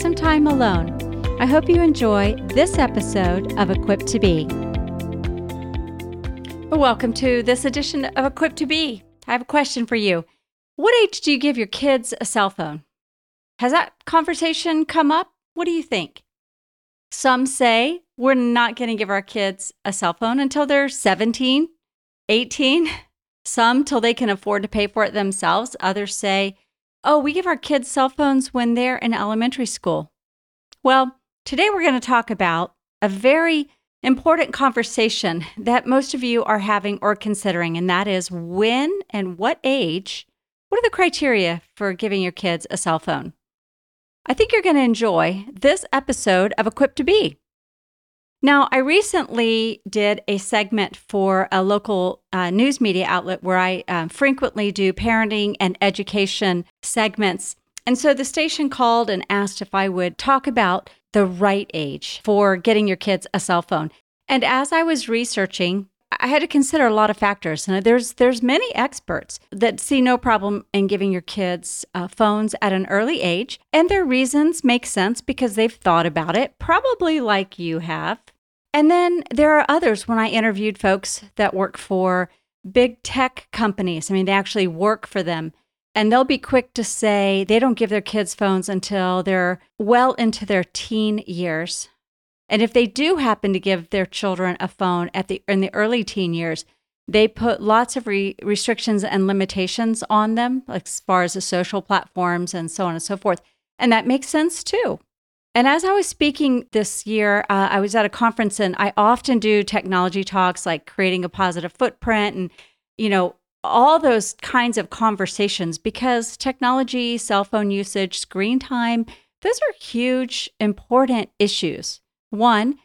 some time alone. I hope you enjoy this episode of Equipped to Be. Welcome to this edition of Equipped to Be. I have a question for you. What age do you give your kids a cell phone? Has that conversation come up? What do you think? Some say we're not going to give our kids a cell phone until they're 17, 18, some till they can afford to pay for it themselves. Others say Oh, we give our kids cell phones when they're in elementary school. Well, today we're going to talk about a very important conversation that most of you are having or considering, and that is when and what age, what are the criteria for giving your kids a cell phone? I think you're going to enjoy this episode of Equipped to Be. Now, I recently did a segment for a local uh, news media outlet where I um, frequently do parenting and education segments. And so the station called and asked if I would talk about the right age for getting your kids a cell phone. And as I was researching, I had to consider a lot of factors. And there's there's many experts that see no problem in giving your kids uh, phones at an early age, and their reasons make sense because they've thought about it, probably like you have. And then there are others when I interviewed folks that work for big tech companies. I mean, they actually work for them. And they'll be quick to say they don't give their kids phones until they're well into their teen years. And if they do happen to give their children a phone at the in the early teen years, they put lots of re- restrictions and limitations on them, like as far as the social platforms and so on and so forth. And that makes sense too. And as I was speaking this year, uh, I was at a conference and I often do technology talks like creating a positive footprint and, you know, all those kinds of conversations because technology, cell phone usage, screen time, those are huge, important issues. One,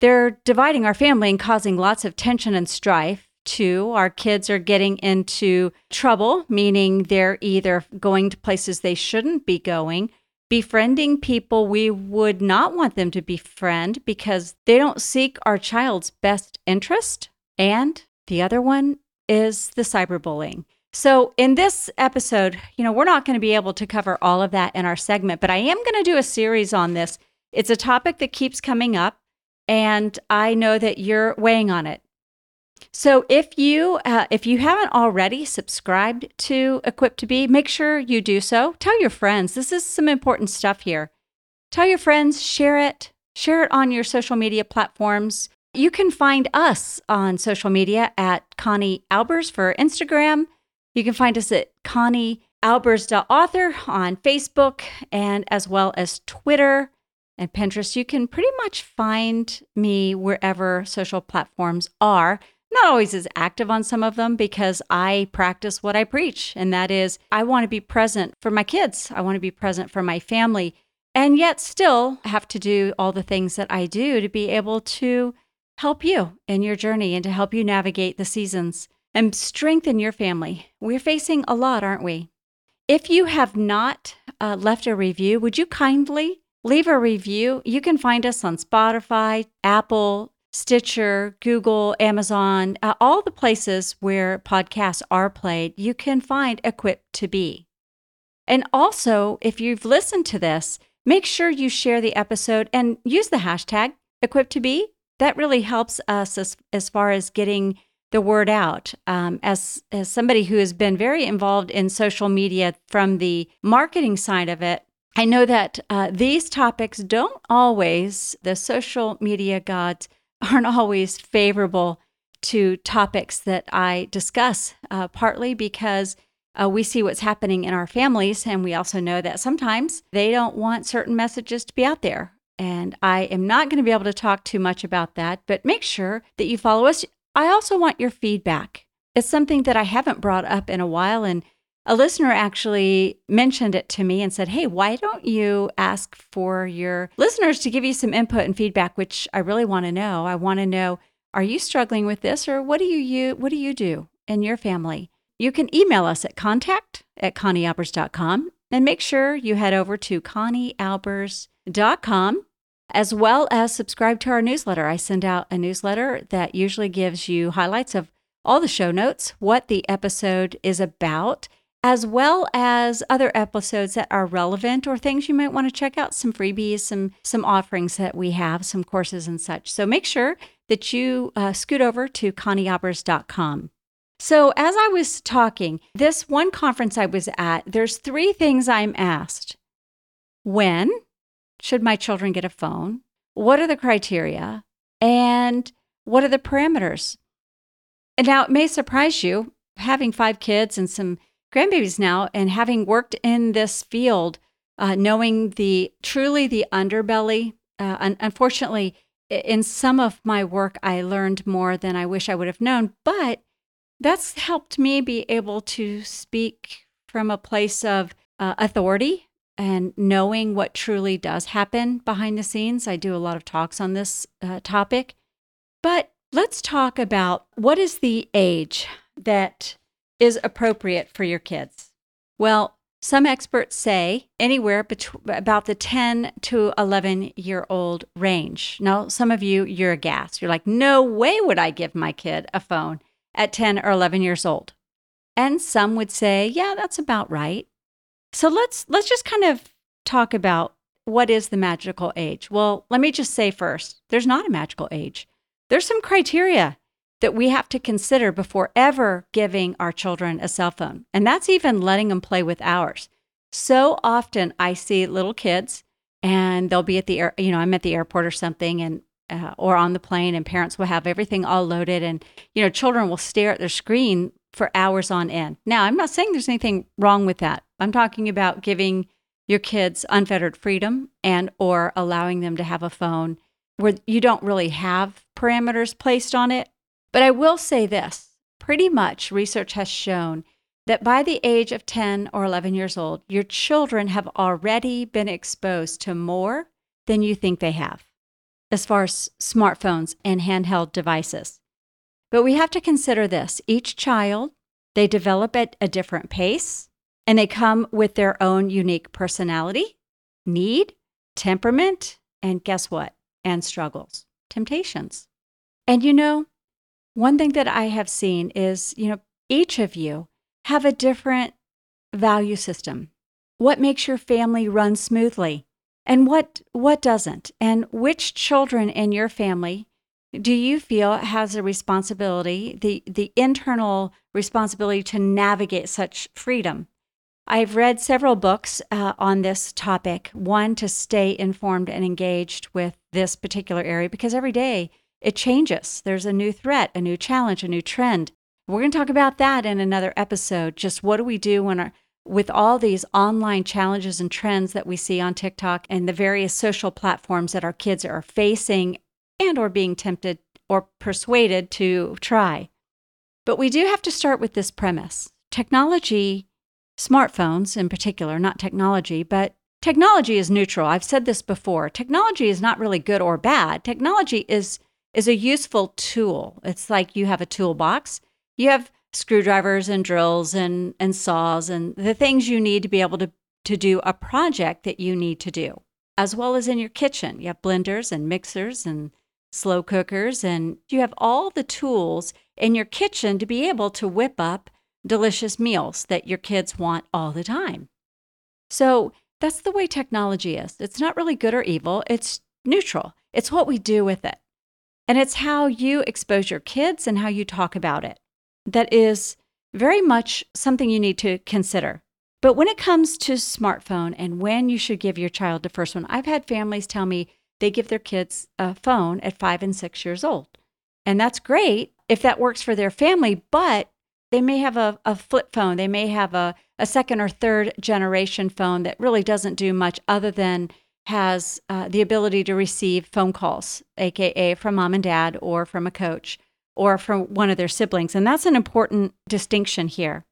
they're dividing our family and causing lots of tension and strife. Two, our kids are getting into trouble, meaning they're either going to places they shouldn't be going befriending people we would not want them to befriend because they don't seek our child's best interest. And the other one is the cyberbullying. So, in this episode, you know, we're not going to be able to cover all of that in our segment, but I am going to do a series on this. It's a topic that keeps coming up, and I know that you're weighing on it. So if you uh, if you haven't already subscribed to Equipped to Be, make sure you do so. Tell your friends. This is some important stuff here. Tell your friends, share it, share it on your social media platforms. You can find us on social media at Connie Albers for Instagram. You can find us at Connie Albers.author on Facebook and as well as Twitter and Pinterest. You can pretty much find me wherever social platforms are not always as active on some of them because I practice what I preach. And that is, I want to be present for my kids, I want to be present for my family, and yet still have to do all the things that I do to be able to help you in your journey and to help you navigate the seasons and strengthen your family. We're facing a lot, aren't we? If you have not uh, left a review, would you kindly leave a review? You can find us on Spotify, Apple, Stitcher, Google, Amazon, uh, all the places where podcasts are played, you can find Equipped to Be. And also, if you've listened to this, make sure you share the episode and use the hashtag Equipped to Be. That really helps us as, as far as getting the word out. Um, as, as somebody who has been very involved in social media from the marketing side of it, I know that uh, these topics don't always, the social media gods, aren't always favorable to topics that I discuss, uh, partly because uh, we see what's happening in our families, and we also know that sometimes they don't want certain messages to be out there. And I am not going to be able to talk too much about that, but make sure that you follow us. I also want your feedback. It's something that I haven't brought up in a while, and A listener actually mentioned it to me and said, Hey, why don't you ask for your listeners to give you some input and feedback, which I really want to know. I want to know, are you struggling with this or what do you, you what do you do in your family? You can email us at contact at conniealbers.com and make sure you head over to conniealbers.com as well as subscribe to our newsletter. I send out a newsletter that usually gives you highlights of all the show notes, what the episode is about, as well as other episodes that are relevant or things you might want to check out, some freebies, some some offerings that we have, some courses and such. So make sure that you uh, scoot over to conniealbers.com. So as I was talking, this one conference I was at, there's three things I'm asked. When should my children get a phone? What are the criteria? And what are the parameters? And now it may surprise you, having five kids and some grandbabies now, and having worked in this field, uh, knowing the truly the underbelly. Uh, un- unfortunately, in some of my work, I learned more than I wish I would have known, but that's helped me be able to speak from a place of uh, authority and knowing what truly does happen behind the scenes. I do a lot of talks on this uh, topic. But let's talk about what is the age that is appropriate for your kids. Well, some experts say anywhere between about the 10 to 11 year old range. Now, some of you, you're aghast. You're like, no way would I give my kid a phone at 10 or 11 years old. And some would say, yeah, that's about right. So let's let's just kind of talk about what is the magical age. Well, let me just say first, there's not a magical age. There's some criteria that we have to consider before ever giving our children a cell phone. And that's even letting them play with ours. So often I see little kids and they'll be at the air, you know, I'm at the airport or something and uh, or on the plane and parents will have everything all loaded and you know children will stare at their screen for hours on end. Now, I'm not saying there's anything wrong with that. I'm talking about giving your kids unfettered freedom and or allowing them to have a phone where you don't really have parameters placed on it. But I will say this, pretty much research has shown that by the age of 10 or 11 years old, your children have already been exposed to more than you think they have as far as smartphones and handheld devices. But we have to consider this each child, they develop at a different pace and they come with their own unique personality, need, temperament, and guess what? And struggles, temptations. And you know, one thing that I have seen is, you know, each of you have a different value system. What makes your family run smoothly and what what doesn't? And which children in your family do you feel has a responsibility, the, the internal responsibility to navigate such freedom? I've read several books uh, on this topic. One, to stay informed and engaged with this particular area because every day it changes. There's a new threat, a new challenge, a new trend. We're going to talk about that in another episode. Just what do we do when our, with all these online challenges and trends that we see on TikTok and the various social platforms that our kids are facing and or being tempted or persuaded to try. But we do have to start with this premise. Technology, smartphones in particular, not technology, but technology is neutral. I've said this before. Technology is not really good or bad. Technology is is a useful tool. It's like you have a toolbox. You have screwdrivers and drills and and saws and the things you need to be able to to do a project that you need to do. As well as in your kitchen. You have blenders and mixers and slow cookers, and you have all the tools in your kitchen to be able to whip up delicious meals that your kids want all the time. So that's the way technology is. It's not really good or evil, it's neutral. It's what we do with it. And it's how you expose your kids and how you talk about it. That is very much something you need to consider. But when it comes to smartphone and when you should give your child the first one, I've had families tell me they give their kids a phone at five and six years old. And that's great if that works for their family, but they may have a, a flip phone. They may have a, a second or third generation phone that really doesn't do much other than has uh, the ability to receive phone calls, AKA from mom and dad or from a coach or from one of their siblings. And that's an important distinction here.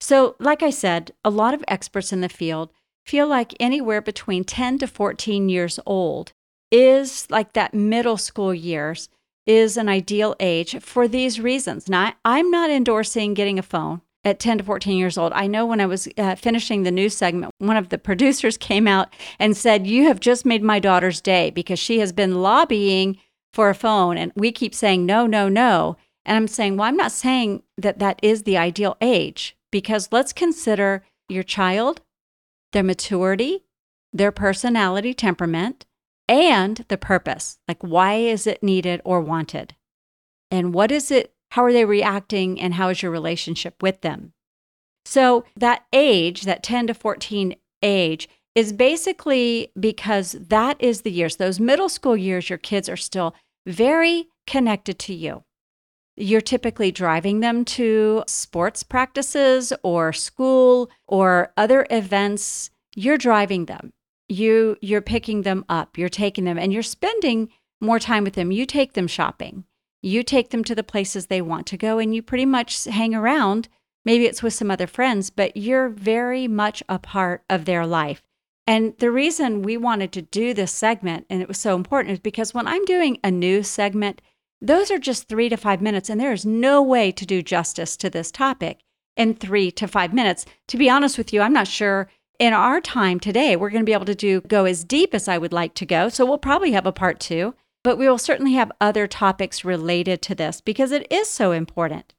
So, like I said, a lot of experts in the field feel like anywhere between 10 to 14 years old is like that middle school years is an ideal age for these reasons. Now, I'm not endorsing getting a phone at 10 to 14 years old. I know when I was uh, finishing the news segment, one of the producers came out and said, You have just made my daughter's day because she has been lobbying for a phone. And we keep saying, No, no, no. And I'm saying, Well, I'm not saying that that is the ideal age because let's consider your child, their maturity, their personality, temperament, and the purpose. Like, why is it needed or wanted? And what is it? How are they reacting? And how is your relationship with them? So, that age, that 10 to 14 age, is basically because that is the years, those middle school years, your kids are still very connected to you. You're typically driving them to sports practices or school or other events. You're driving them you you're picking them up you're taking them and you're spending more time with them you take them shopping you take them to the places they want to go and you pretty much hang around. Maybe it's with some other friends but you're very much a part of their life. And the reason we wanted to do this segment and it was so important is because when i'm doing a news segment those are just three to five minutes and there is no way to do justice to this topic in three to five minutes. To be honest with you i'm not sure in our time today, we're going to be able to do go as deep as I would like to go. So we'll probably have a part two, but we will certainly have other topics related to this because it is so important.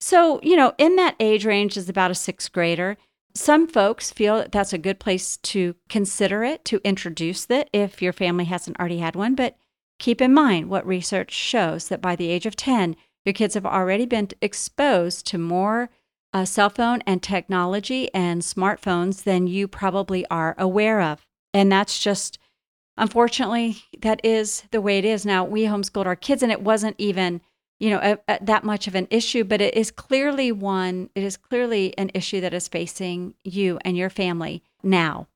So, you know, in that age range is about a sixth grader. Some folks feel that that's a good place to consider it, to introduce it if your family hasn't already had one. But keep in mind what research shows that by the age of 10, your kids have already been exposed to more a cell phone and technology and smartphones than you probably are aware of. And that's just, unfortunately, that is the way it is. Now, we homeschooled our kids, and it wasn't even, you know, a, a, that much of an issue, but it is clearly one, it is clearly an issue that is facing you and your family now.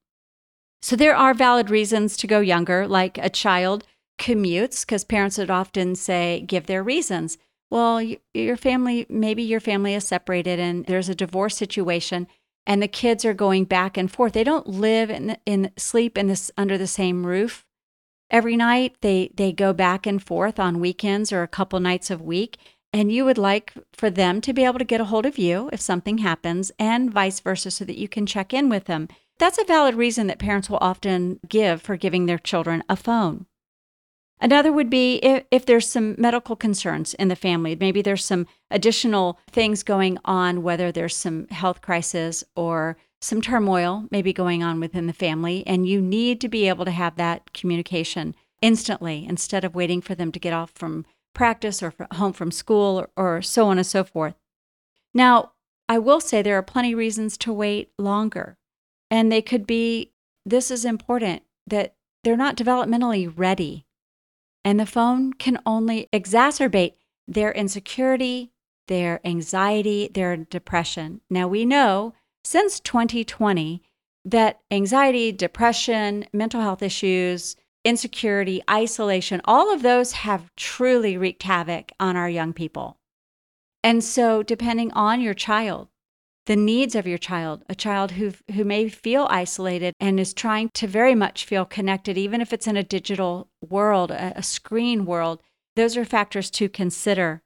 So there are valid reasons to go younger, like a child commutes, because parents would often say, give their reasons well, your family, maybe your family is separated and there's a divorce situation and the kids are going back and forth. They don't live in, in sleep in this under the same roof every night. They they go back and forth on weekends or a couple nights a week. And you would like for them to be able to get a hold of you if something happens and vice versa so that you can check in with them. That's a valid reason that parents will often give for giving their children a phone. Another would be if, if, there's some medical concerns in the family. Maybe there's some additional things going on, whether there's some health crisis or some turmoil maybe going on within the family, and you need to be able to have that communication instantly instead of waiting for them to get off from practice or home from school or, or so on and so forth. Now, I will say there are plenty of reasons to wait longer, and they could be this is important that they're not developmentally ready and the phone can only exacerbate their insecurity, their anxiety, their depression. Now, we know since 2020 that anxiety, depression, mental health issues, insecurity, isolation, all of those have truly wreaked havoc on our young people. And so, depending on your child, the needs of your child, a child who, who may feel isolated and is trying to very much feel connected, even if it's in a digital world, a, a screen world, those are factors to consider.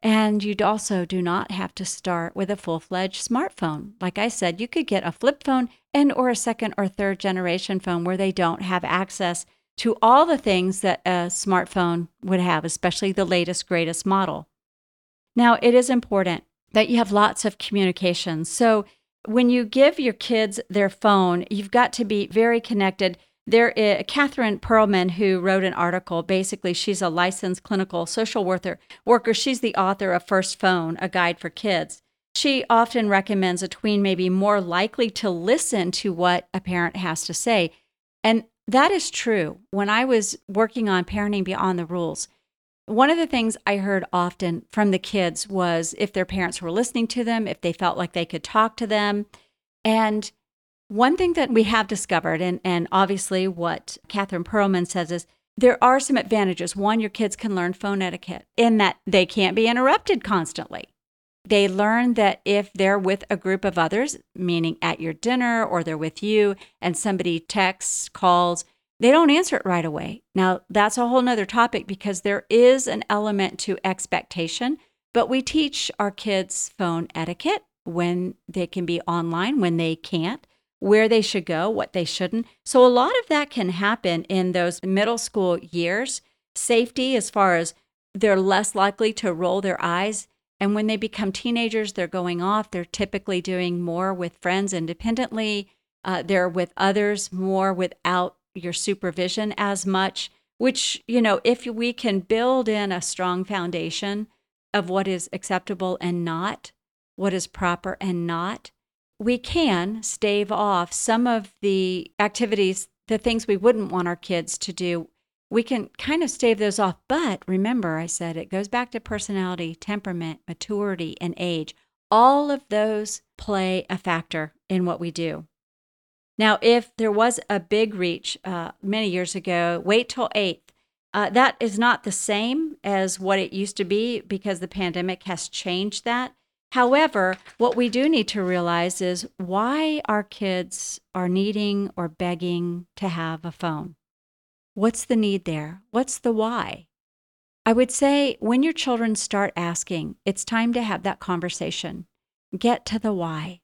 And you also do not have to start with a full-fledged smartphone. Like I said, you could get a flip phone and or a second or third generation phone where they don't have access to all the things that a smartphone would have, especially the latest greatest model. Now, it is important that you have lots of communication. So when you give your kids their phone, you've got to be very connected. There is Catherine Pearlman, who wrote an article. Basically, she's a licensed clinical social worker. Worker. She's the author of First Phone, a guide for kids. She often recommends a tween may be more likely to listen to what a parent has to say. And that is true. When I was working on Parenting Beyond the Rules, one of the things I heard often from the kids was if their parents were listening to them, if they felt like they could talk to them. And one thing that we have discovered, and, and obviously what Catherine Pearlman says is there are some advantages. One, your kids can learn phone etiquette in that they can't be interrupted constantly. They learn that if they're with a group of others, meaning at your dinner or they're with you, and somebody texts, calls, they don't answer it right away. Now, that's a whole nother topic because there is an element to expectation, but we teach our kids phone etiquette when they can be online, when they can't, where they should go, what they shouldn't. So, a lot of that can happen in those middle school years. Safety, as far as they're less likely to roll their eyes and when they become teenagers, they're going off. They're typically doing more with friends independently. Uh, they're with others more without your supervision as much, which, you know, if we can build in a strong foundation of what is acceptable and not, what is proper and not, we can stave off some of the activities, the things we wouldn't want our kids to do we can kind of stave those off. But remember, I said it goes back to personality, temperament, maturity, and age. All of those play a factor in what we do. Now, if there was a big reach uh, many years ago, wait till eighth. Uh, that is not the same as what it used to be because the pandemic has changed that. However, what we do need to realize is why our kids are needing or begging to have a phone. What's the need there? What's the why? I would say when your children start asking, it's time to have that conversation. Get to the why.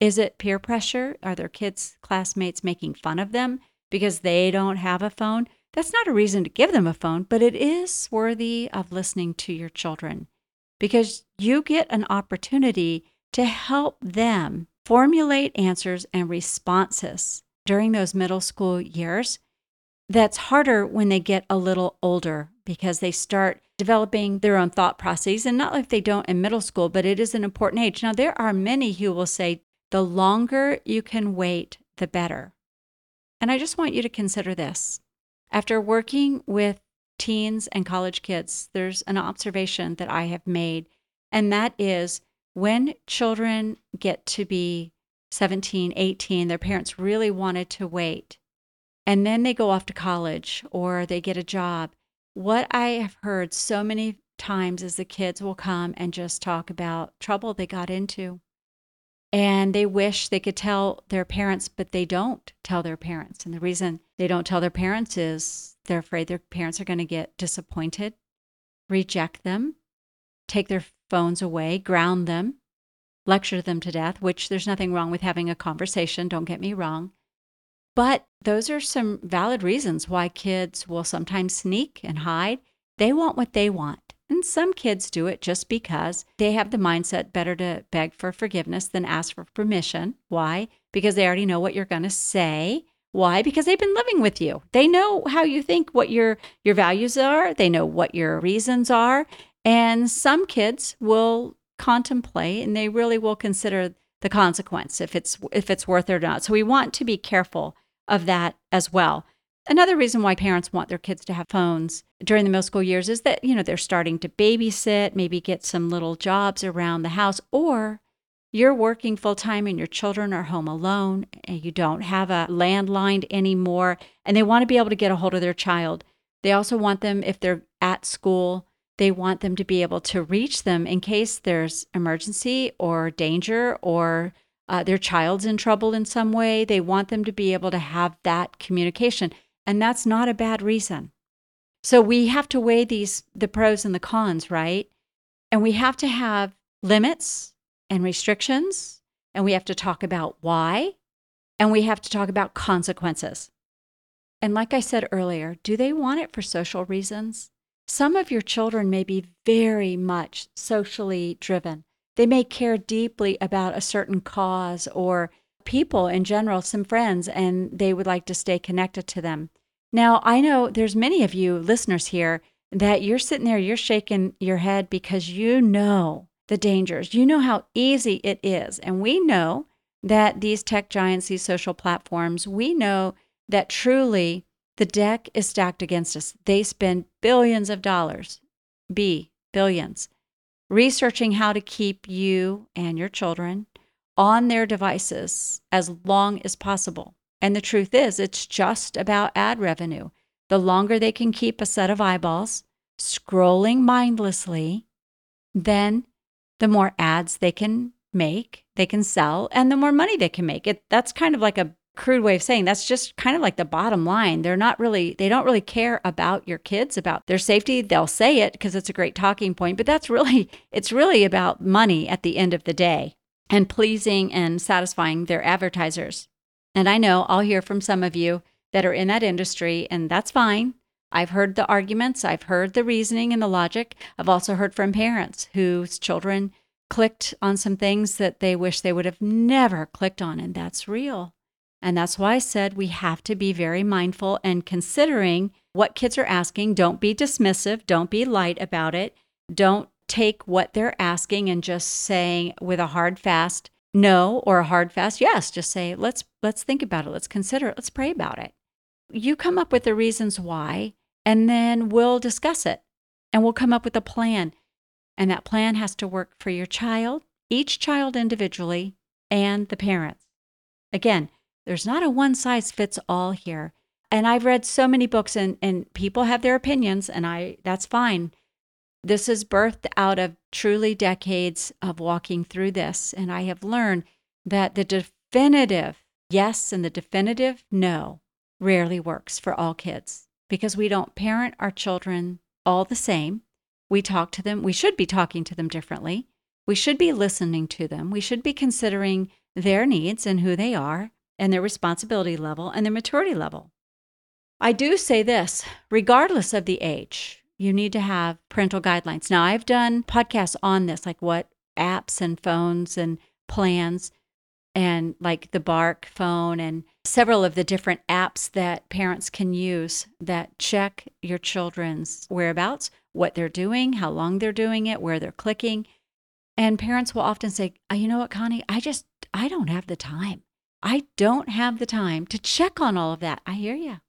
Is it peer pressure? Are their kids' classmates making fun of them because they don't have a phone? That's not a reason to give them a phone, but it is worthy of listening to your children because you get an opportunity to help them formulate answers and responses during those middle school years that's harder when they get a little older because they start developing their own thought processes. And not like they don't in middle school, but it is an important age. Now, there are many who will say the longer you can wait, the better. And I just want you to consider this. After working with teens and college kids, there's an observation that I have made, and that is when children get to be 17, 18, their parents really wanted to wait and then they go off to college or they get a job. What I have heard so many times is the kids will come and just talk about trouble they got into. And they wish they could tell their parents, but they don't tell their parents. And the reason they don't tell their parents is they're afraid their parents are going to get disappointed, reject them, take their phones away, ground them, lecture them to death, which there's nothing wrong with having a conversation, don't get me wrong. But those are some valid reasons why kids will sometimes sneak and hide. They want what they want. Some kids do it just because they have the mindset better to beg for forgiveness than ask for permission. Why? Because they already know what you're going to say. Why? Because they've been living with you. They know how you think, what your your values are, they know what your reasons are, and some kids will contemplate and they really will consider the consequence if it's if it's worth it or not. So we want to be careful of that as well. Another reason why parents want their kids to have phones during the middle school years is that, you know, they're starting to babysit, maybe get some little jobs around the house, or you're working full time and your children are home alone and you don't have a landline anymore and they want to be able to get a hold of their child. They also want them, if they're at school, they want them to be able to reach them in case there's emergency or danger or uh, their child's in trouble in some way. They want them to be able to have that communication. And that's not a bad reason. So we have to weigh these, the pros and the cons, right? And we have to have limits and restrictions. And we have to talk about why. And we have to talk about consequences. And like I said earlier, do they want it for social reasons? Some of your children may be very much socially driven. They may care deeply about a certain cause or people in general, some friends, and they would like to stay connected to them. Now, I know there's many of you listeners here that you're sitting there, you're shaking your head because you know the dangers. You know how easy it is. And we know that these tech giants, these social platforms, we know that truly the deck is stacked against us. They spend billions of dollars, B, billions, researching how to keep you and your children on their devices as long as possible. And the truth is, it's just about ad revenue. The longer they can keep a set of eyeballs scrolling mindlessly, then the more ads they can make, they can sell, and the more money they can make. It that's kind of like a crude way of saying that's just kind of like the bottom line. They're not really they don't really care about your kids, about their safety. They'll say it because it's a great talking point, but that's really it's really about money at the end of the day and pleasing and satisfying their advertisers. And I know I'll hear from some of you that are in that industry and that's fine. I've heard the arguments, I've heard the reasoning and the logic. I've also heard from parents whose children clicked on some things that they wish they would have never clicked on, and that's real. And that's why I said we have to be very mindful and considering what kids are asking. Don't be dismissive, don't be light about it. Don't take what they're asking and just saying with a hard fast no or a hard fast yes. Just say, let's let's think about it, let's consider it, let's pray about it. You come up with the reasons why, and then we'll discuss it and we'll come up with a plan. And that plan has to work for your child, each child individually, and the parents. Again, there's not a one size fits all here. And I've read so many books and, and people have their opinions and I that's fine. This is birthed out of truly decades of walking through this. And I have learned that the definitive yes and the definitive no rarely works for all kids because we don't parent our children all the same. We talk to them, we should be talking to them differently. We should be listening to them. We should be considering their needs and who they are and their responsibility level and their maturity level. I do say this regardless of the age, you need to have parental guidelines. Now, I've done podcasts on this, like what apps and phones and plans, and like the Bark phone, and several of the different apps that parents can use that check your children's whereabouts, what they're doing, how long they're doing it, where they're clicking. And parents will often say, oh, you know what, Connie, I just, I don't have the time. I don't have the time to check on all of that. I hear you.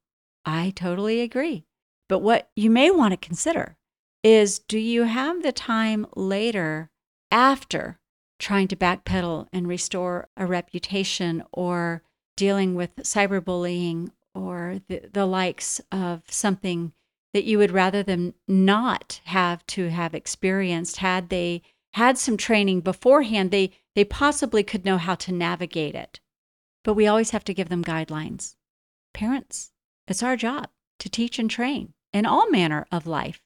I totally agree. But what you may want to consider is do you have the time later after trying to backpedal and restore a reputation or dealing with cyberbullying or the, the likes of something that you would rather them not have to have experienced? Had they had some training beforehand they they possibly could know how to navigate it. But we always have to give them guidelines. Parents, it's our job to teach and train in all manner of life.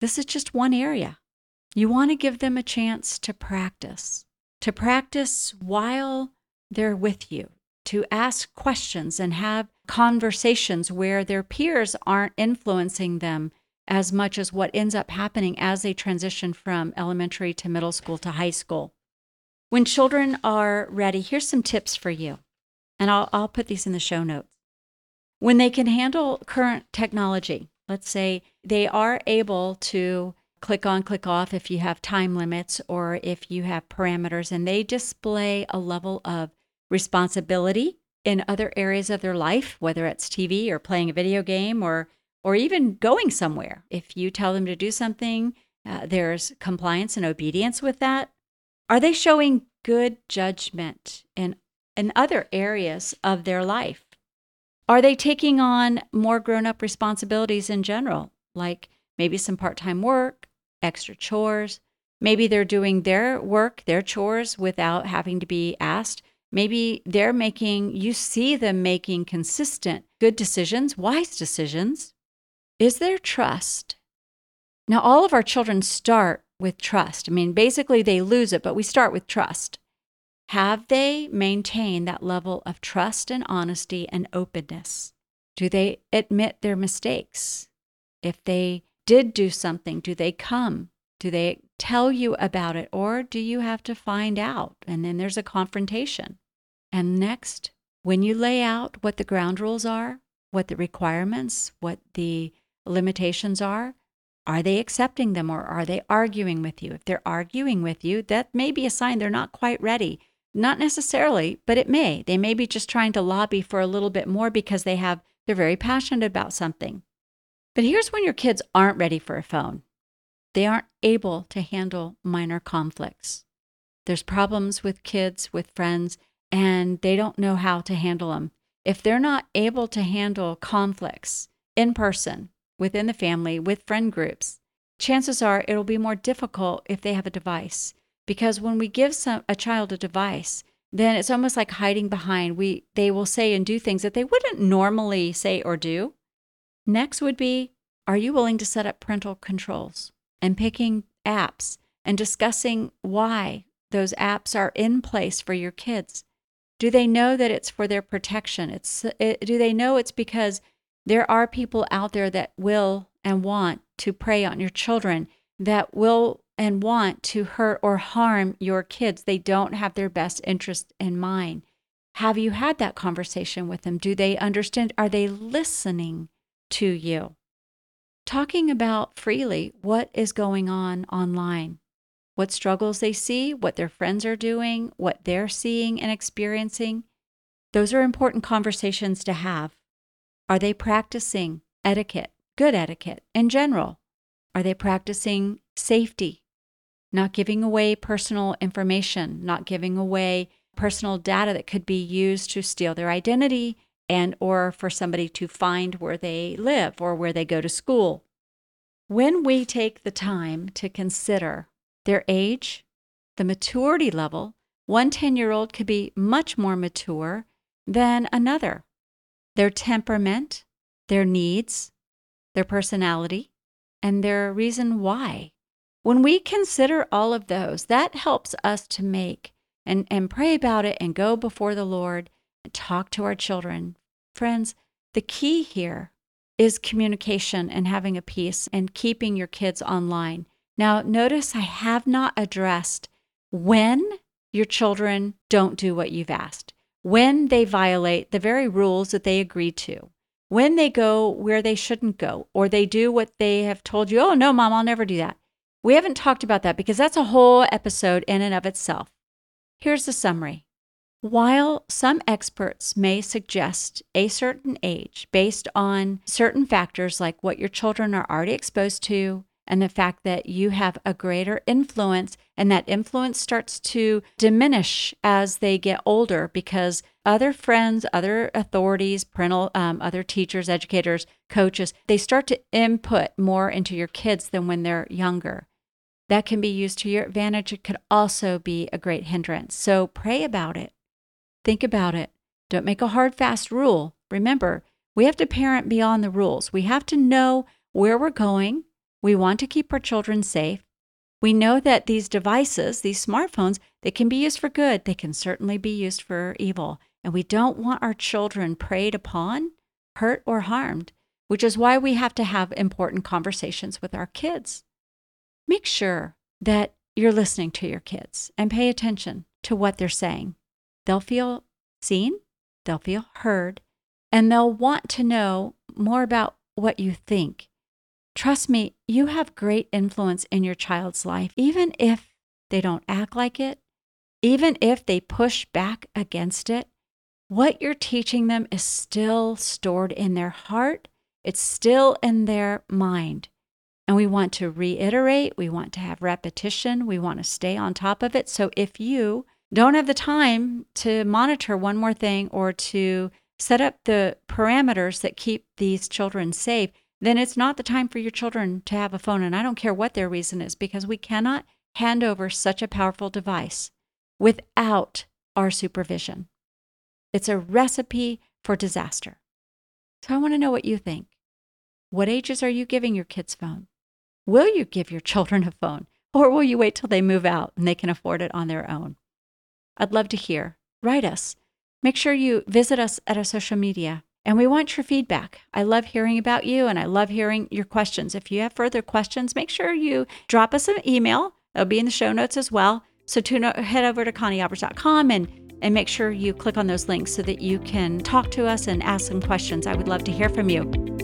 This is just one area. You want to give them a chance to practice, to practice while they're with you, to ask questions and have conversations where their peers aren't influencing them as much as what ends up happening as they transition from elementary to middle school to high school. When children are ready, here's some tips for you and I'll, I'll put these in the show notes. When they can handle current technology, let's say they are able to click on, click off if you have time limits or if you have parameters, and they display a level of responsibility in other areas of their life, whether it's TV or playing a video game or or even going somewhere. If you tell them to do something, uh, there's compliance and obedience with that. Are they showing good judgment in in other areas of their life? Are they taking on more grown up responsibilities in general, like maybe some part time work, extra chores? Maybe they're doing their work, their chores without having to be asked. Maybe they're making, you see them making consistent, good decisions, wise decisions. Is there trust? Now, all of our children start with trust. I mean, basically, they lose it, but we start with trust. Have they maintained that level of trust and honesty and openness? Do they admit their mistakes? If they did do something, do they come? Do they tell you about it? Or do you have to find out? And then there's a confrontation. And next, when you lay out what the ground rules are, what the requirements, what the limitations are, are they accepting them or are they arguing with you? If they're arguing with you, that may be a sign they're not quite ready not necessarily, but it may. They may be just trying to lobby for a little bit more because they have they're very passionate about something. But here's when your kids aren't ready for a phone. They aren't able to handle minor conflicts. There's problems with kids, with friends, and they don't know how to handle them. If they're not able to handle conflicts in person, within the family, with friend groups, chances are it'll be more difficult if they have a device because when we give some a child a device, then it's almost like hiding behind we they will say and do things that they wouldn't normally say or do. Next would be are you willing to set up parental controls and picking apps and discussing why those apps are in place for your kids? Do they know that it's for their protection? It's it, do they know it's because there are people out there that will and want to prey on your children that will and want to hurt or harm your kids. They don't have their best interest in mind. Have you had that conversation with them? Do they understand? Are they listening to you? Talking about freely what is going on online, what struggles they see, what their friends are doing, what they're seeing and experiencing. Those are important conversations to have. Are they practicing etiquette, good etiquette in general? Are they practicing safety? Not giving away personal information, not giving away personal data that could be used to steal their identity and or for somebody to find where they live or where they go to school. When we take the time to consider their age, the maturity level, one 10 year old could be much more mature than another. Their temperament, their needs, their personality, and their reason why. When we consider all of those, that helps us to make and, and pray about it and go before the Lord and talk to our children. Friends, the key here is communication and having a peace and keeping your kids online. Now, notice I have not addressed when your children don't do what you've asked, when they violate the very rules that they agreed to, when they go where they shouldn't go, or they do what they have told you, oh, no, mom, I'll never do that. We haven't talked about that because that's a whole episode in and of itself. Here's the summary. While some experts may suggest a certain age based on certain factors like what your children are already exposed to and the fact that you have a greater influence and that influence starts to diminish as they get older because other friends, other authorities, parental, um, other teachers, educators, coaches, they start to input more into your kids than when they're younger that can be used to your advantage. It could also be a great hindrance. So pray about it. Think about it. Don't make a hard, fast rule. Remember, we have to parent beyond the rules. We have to know where we're going. We want to keep our children safe. We know that these devices, these smartphones, they can be used for good. They can certainly be used for evil. And we don't want our children preyed upon, hurt, or harmed, which is why we have to have important conversations with our kids make sure that you're listening to your kids and pay attention to what they're saying. They'll feel seen, they'll feel heard, and they'll want to know more about what you think. Trust me, you have great influence in your child's life, even if they don't act like it, even if they push back against it. What you're teaching them is still stored in their heart, it's still in their mind. And we want to reiterate, we want to have repetition, we want to stay on top of it. So if you don't have the time to monitor one more thing or to set up the parameters that keep these children safe, then it's not the time for your children to have a phone. And I don't care what their reason is because we cannot hand over such a powerful device without our supervision. It's a recipe for disaster. So I want to know what you think. What ages are you giving your kids' phone? Will you give your children a phone or will you wait till they move out and they can afford it on their own? I'd love to hear. Write us. Make sure you visit us at our social media. And we want your feedback. I love hearing about you and I love hearing your questions. If you have further questions, make sure you drop us an email. It'll be in the show notes as well. So to head over to conniealbers.com and and make sure you click on those links so that you can talk to us and ask some questions. I would love to hear from you.